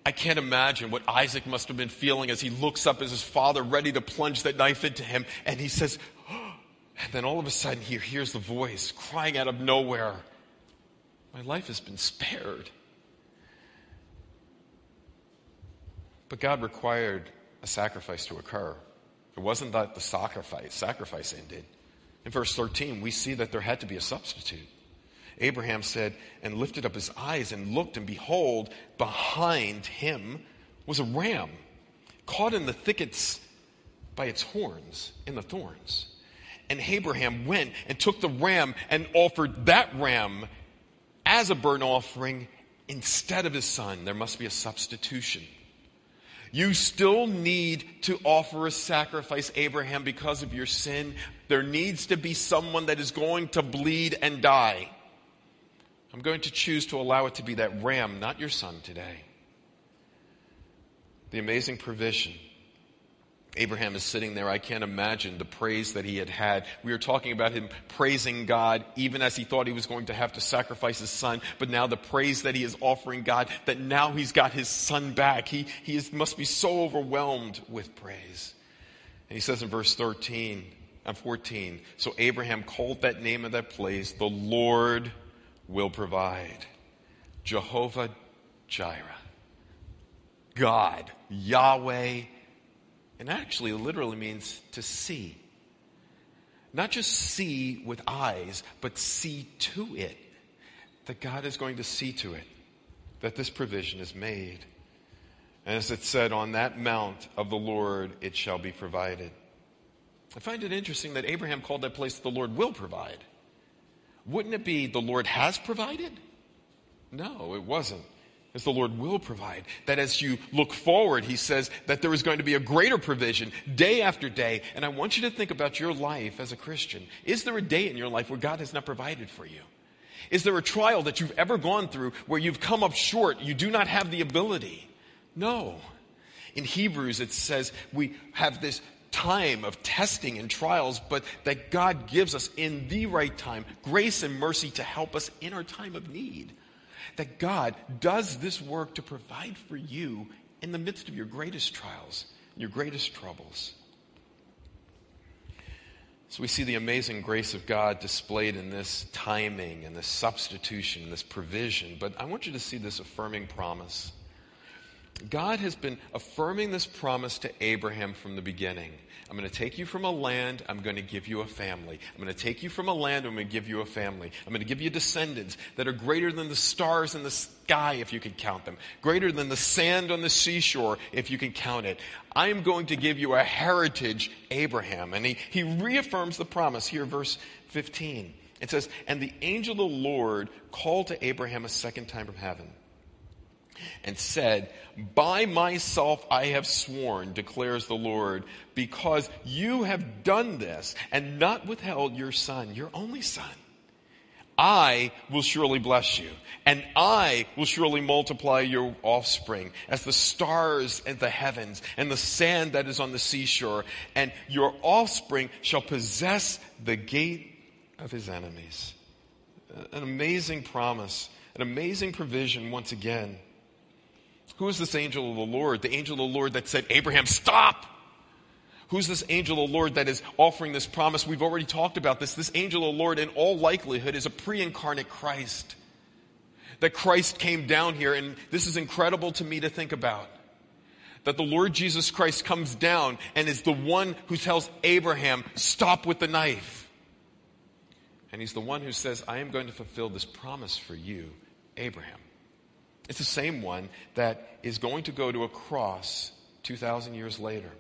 I can't imagine what Isaac must have been feeling as he looks up as his father ready to plunge that knife into him and he says, oh, and then all of a sudden he hears the voice crying out of nowhere, My life has been spared. But God required a sacrifice to occur. It wasn't that the sacrifice, sacrifice ended. In verse 13, we see that there had to be a substitute. Abraham said, and lifted up his eyes and looked, and behold, behind him was a ram caught in the thickets by its horns, in the thorns. And Abraham went and took the ram and offered that ram as a burnt offering instead of his son. There must be a substitution. You still need to offer a sacrifice, Abraham, because of your sin. There needs to be someone that is going to bleed and die. I'm going to choose to allow it to be that ram, not your son today. The amazing provision Abraham is sitting there. I can't imagine the praise that he had had. We were talking about him praising God even as he thought he was going to have to sacrifice his son. But now the praise that he is offering God, that now he's got his son back. He, he is, must be so overwhelmed with praise. And he says in verse 13 and 14, so Abraham called that name of that place, the Lord will provide. Jehovah Jireh. God, Yahweh, and actually literally means to see. Not just see with eyes, but see to it. That God is going to see to it that this provision is made. And as it said, on that mount of the Lord it shall be provided. I find it interesting that Abraham called that place the Lord will provide. Wouldn't it be the Lord has provided? No, it wasn't. As the Lord will provide. That as you look forward, He says that there is going to be a greater provision day after day. And I want you to think about your life as a Christian. Is there a day in your life where God has not provided for you? Is there a trial that you've ever gone through where you've come up short? You do not have the ability. No. In Hebrews, it says we have this time of testing and trials, but that God gives us in the right time grace and mercy to help us in our time of need. That God does this work to provide for you in the midst of your greatest trials, your greatest troubles. So we see the amazing grace of God displayed in this timing and this substitution, this provision. But I want you to see this affirming promise. God has been affirming this promise to Abraham from the beginning. I'm going to take you from a land, I'm going to give you a family. I'm going to take you from a land, I'm going to give you a family. I'm going to give you descendants that are greater than the stars in the sky, if you can count them, greater than the sand on the seashore, if you can count it. I am going to give you a heritage, Abraham. And he, he reaffirms the promise here, verse 15. It says, And the angel of the Lord called to Abraham a second time from heaven and said, By myself I have sworn, declares the Lord, because you have done this and not withheld your son, your only son. I will surely bless you, and I will surely multiply your offspring as the stars in the heavens and the sand that is on the seashore, and your offspring shall possess the gate of his enemies. An amazing promise, an amazing provision once again. Who is this angel of the Lord? The angel of the Lord that said, Abraham, stop! Who's this angel of the Lord that is offering this promise? We've already talked about this. This angel of the Lord, in all likelihood, is a pre incarnate Christ. That Christ came down here, and this is incredible to me to think about. That the Lord Jesus Christ comes down and is the one who tells Abraham, stop with the knife. And he's the one who says, I am going to fulfill this promise for you, Abraham. It's the same one that is going to go to a cross 2,000 years later.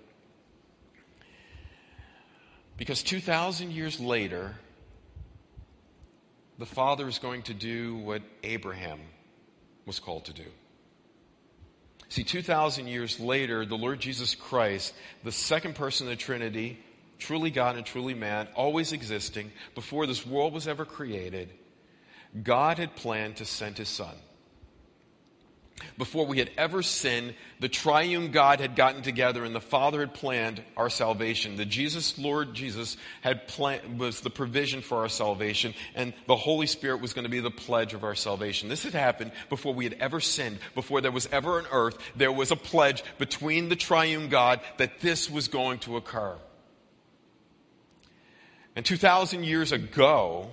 Because 2,000 years later, the Father is going to do what Abraham was called to do. See, 2,000 years later, the Lord Jesus Christ, the second person of the Trinity, truly God and truly man, always existing, before this world was ever created, God had planned to send his Son before we had ever sinned, the triune God had gotten together and the Father had planned our salvation. The Jesus, Lord Jesus, had planned, was the provision for our salvation, and the Holy Spirit was going to be the pledge of our salvation. This had happened before we had ever sinned, before there was ever an earth. There was a pledge between the triune God that this was going to occur. And 2,000 years ago,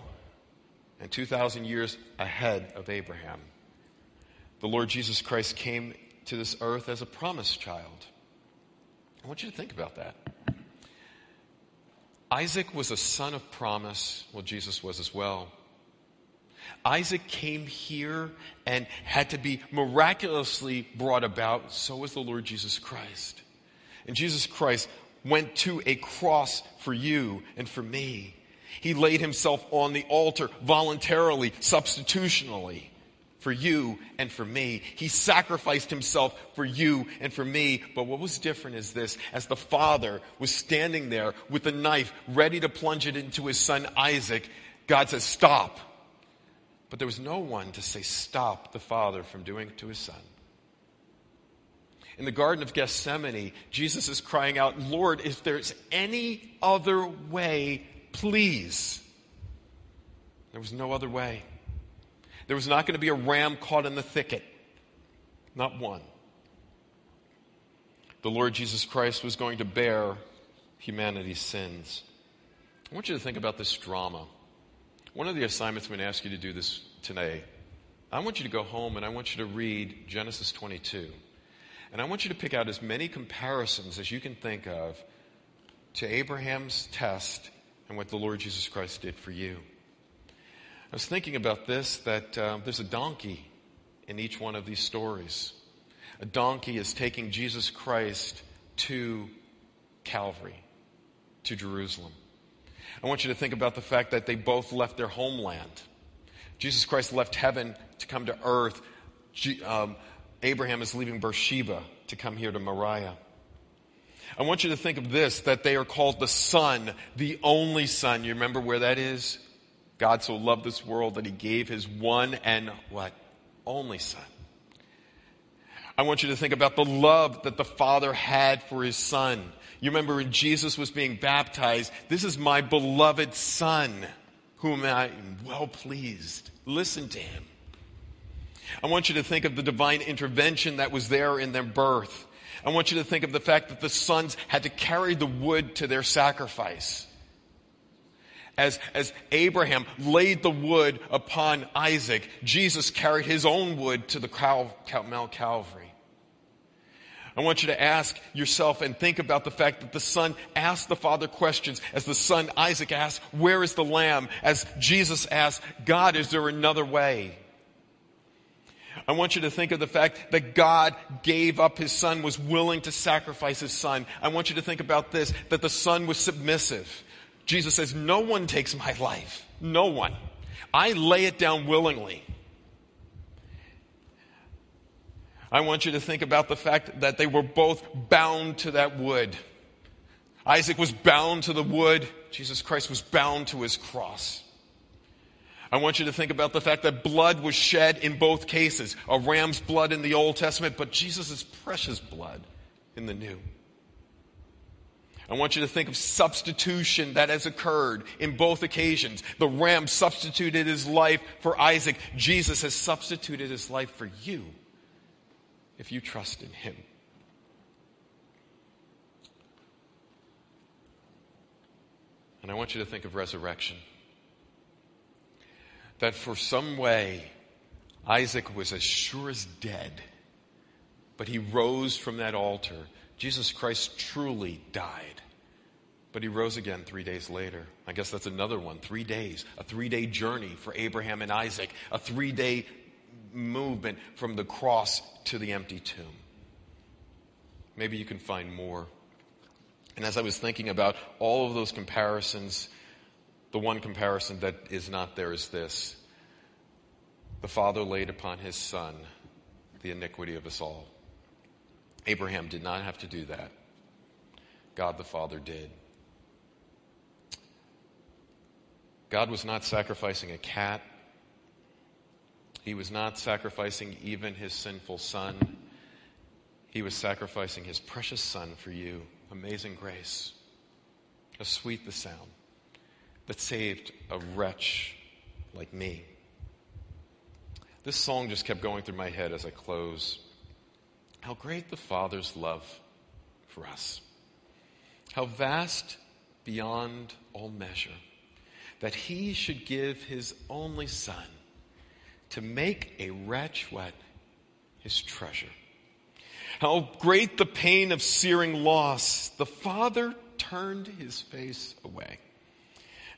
and 2,000 years ahead of Abraham, the Lord Jesus Christ came to this earth as a promised child. I want you to think about that. Isaac was a son of promise. Well, Jesus was as well. Isaac came here and had to be miraculously brought about. So was the Lord Jesus Christ. And Jesus Christ went to a cross for you and for me. He laid himself on the altar voluntarily, substitutionally for you and for me. He sacrificed himself for you and for me. But what was different is this as the father was standing there with the knife ready to plunge it into his son Isaac, God says, Stop. But there was no one to say, Stop the father from doing it to his son. In the Garden of Gethsemane, Jesus is crying out, Lord, if there's any other way, please. There was no other way. There was not going to be a ram caught in the thicket. Not one. The Lord Jesus Christ was going to bear humanity's sins. I want you to think about this drama. One of the assignments I'm going to ask you to do this today, I want you to go home and I want you to read Genesis 22. And I want you to pick out as many comparisons as you can think of to Abraham's test and what the Lord Jesus Christ did for you. I was thinking about this that uh, there's a donkey in each one of these stories. A donkey is taking Jesus Christ to Calvary, to Jerusalem. I want you to think about the fact that they both left their homeland. Jesus Christ left heaven to come to earth. Um, Abraham is leaving Beersheba to come here to Moriah. I want you to think of this that they are called the Son, the only Son. You remember where that is? God so loved this world that he gave his one and what? Only Son. I want you to think about the love that the Father had for his Son. You remember when Jesus was being baptized, this is my beloved Son, whom I am well pleased. Listen to him. I want you to think of the divine intervention that was there in their birth. I want you to think of the fact that the sons had to carry the wood to their sacrifice. As, as Abraham laid the wood upon Isaac, Jesus carried his own wood to the Cal, Cal, Mount Calvary. I want you to ask yourself and think about the fact that the son asked the father questions as the son Isaac asked, where is the lamb? As Jesus asked, God, is there another way? I want you to think of the fact that God gave up his son, was willing to sacrifice his son. I want you to think about this, that the son was submissive. Jesus says, no one takes my life. No one. I lay it down willingly. I want you to think about the fact that they were both bound to that wood. Isaac was bound to the wood. Jesus Christ was bound to his cross. I want you to think about the fact that blood was shed in both cases a ram's blood in the Old Testament, but Jesus' precious blood in the New. I want you to think of substitution that has occurred in both occasions. The ram substituted his life for Isaac. Jesus has substituted his life for you if you trust in him. And I want you to think of resurrection that for some way Isaac was as sure as dead, but he rose from that altar. Jesus Christ truly died, but he rose again three days later. I guess that's another one. Three days, a three day journey for Abraham and Isaac, a three day movement from the cross to the empty tomb. Maybe you can find more. And as I was thinking about all of those comparisons, the one comparison that is not there is this the Father laid upon his Son the iniquity of us all. Abraham did not have to do that, God the Father did. God was not sacrificing a cat. He was not sacrificing even his sinful son. He was sacrificing his precious son for you. Amazing grace. How sweet the sound that saved a wretch like me. This song just kept going through my head as I close. How great the Father's love for us. How vast beyond all measure that he should give his only son to make a wretch what? His treasure. How great the pain of searing loss. The Father turned his face away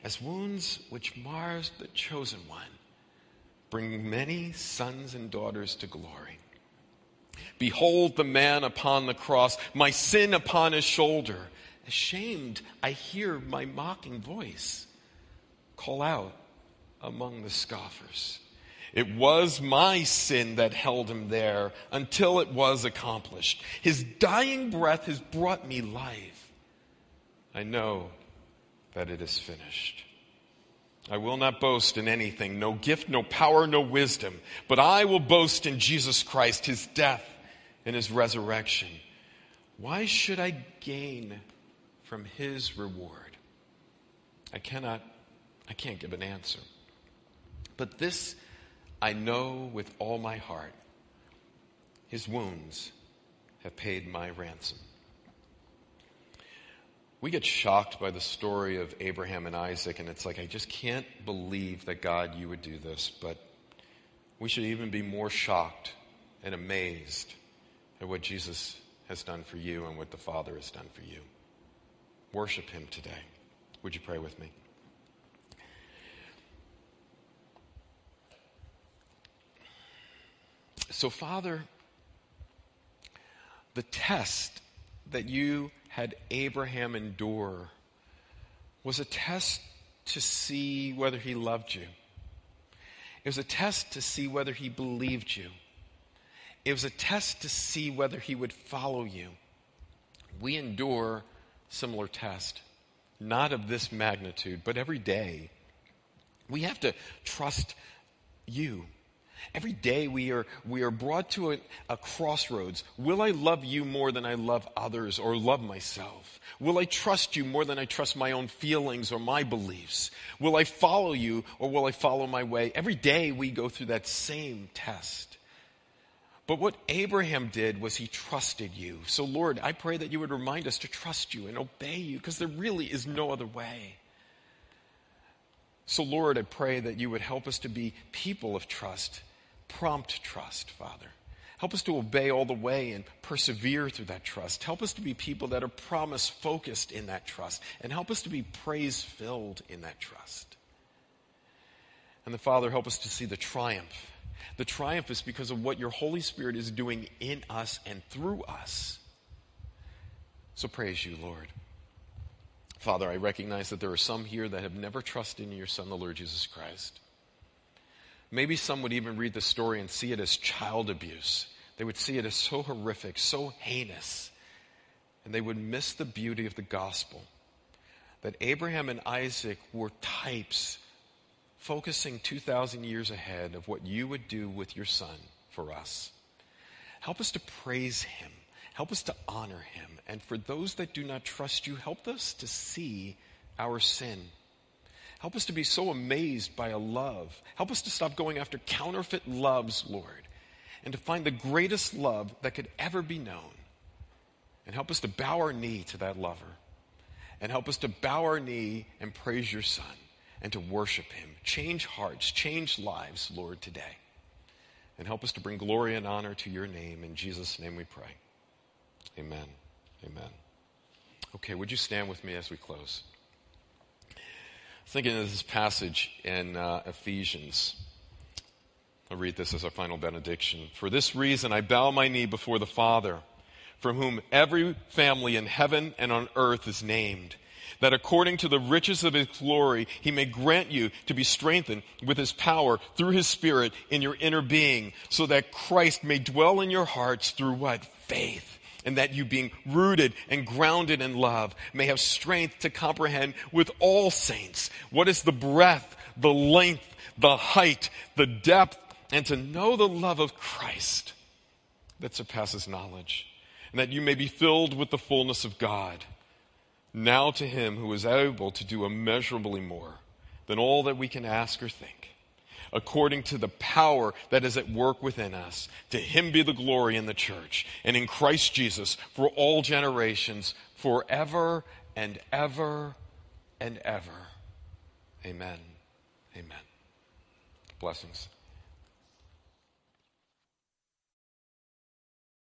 as wounds which mars the chosen one bring many sons and daughters to glory. Behold the man upon the cross, my sin upon his shoulder. Ashamed, I hear my mocking voice call out among the scoffers. It was my sin that held him there until it was accomplished. His dying breath has brought me life. I know that it is finished. I will not boast in anything, no gift, no power, no wisdom, but I will boast in Jesus Christ, his death and his resurrection. Why should I gain from his reward? I cannot, I can't give an answer. But this I know with all my heart. His wounds have paid my ransom. we get shocked by the story of Abraham and Isaac, and it's like, I just can't believe that God, you would do this. But we should even be more shocked and amazed at what Jesus has done for you and what the Father has done for you. Worship Him today. Would you pray with me? So, Father, the test that you had Abraham endure was a test to see whether he loved you. It was a test to see whether he believed you. It was a test to see whether he would follow you. We endure similar tests, not of this magnitude, but every day. We have to trust you. Every day we are, we are brought to a, a, crossroads. Will I love you more than I love others or love myself? Will I trust you more than I trust my own feelings or my beliefs? Will I follow you or will I follow my way? Every day we go through that same test. But what Abraham did was he trusted you. So, Lord, I pray that you would remind us to trust you and obey you because there really is no other way. So, Lord, I pray that you would help us to be people of trust prompt trust, Father. Help us to obey all the way and persevere through that trust. Help us to be people that are promise focused in that trust. And help us to be praise filled in that trust. And the Father, help us to see the triumph. The triumph is because of what your Holy Spirit is doing in us and through us. So praise you, Lord. Father, I recognize that there are some here that have never trusted in your Son, the Lord Jesus Christ. Maybe some would even read the story and see it as child abuse. They would see it as so horrific, so heinous, and they would miss the beauty of the gospel. That Abraham and Isaac were types focusing 2,000 years ahead of what you would do with your son for us. Help us to praise him. Help us to honor him. And for those that do not trust you, help us to see our sin Help us to be so amazed by a love. Help us to stop going after counterfeit loves, Lord, and to find the greatest love that could ever be known. And help us to bow our knee to that lover. And help us to bow our knee and praise your Son and to worship him. Change hearts, change lives, Lord, today. And help us to bring glory and honor to your name. In Jesus' name we pray. Amen. Amen. Okay, would you stand with me as we close? thinking of this passage in uh, Ephesians. I'll read this as our final benediction. For this reason, I bow my knee before the Father, from whom every family in heaven and on earth is named, that according to the riches of his glory, he may grant you to be strengthened with his power through his Spirit in your inner being, so that Christ may dwell in your hearts through what? Faith and that you being rooted and grounded in love may have strength to comprehend with all saints what is the breadth, the length, the height, the depth, and to know the love of Christ that surpasses knowledge, and that you may be filled with the fullness of God. Now to him who is able to do immeasurably more than all that we can ask or think according to the power that is at work within us. To him be the glory in the church and in Christ Jesus for all generations, forever and ever and ever. Amen. Amen. Blessings.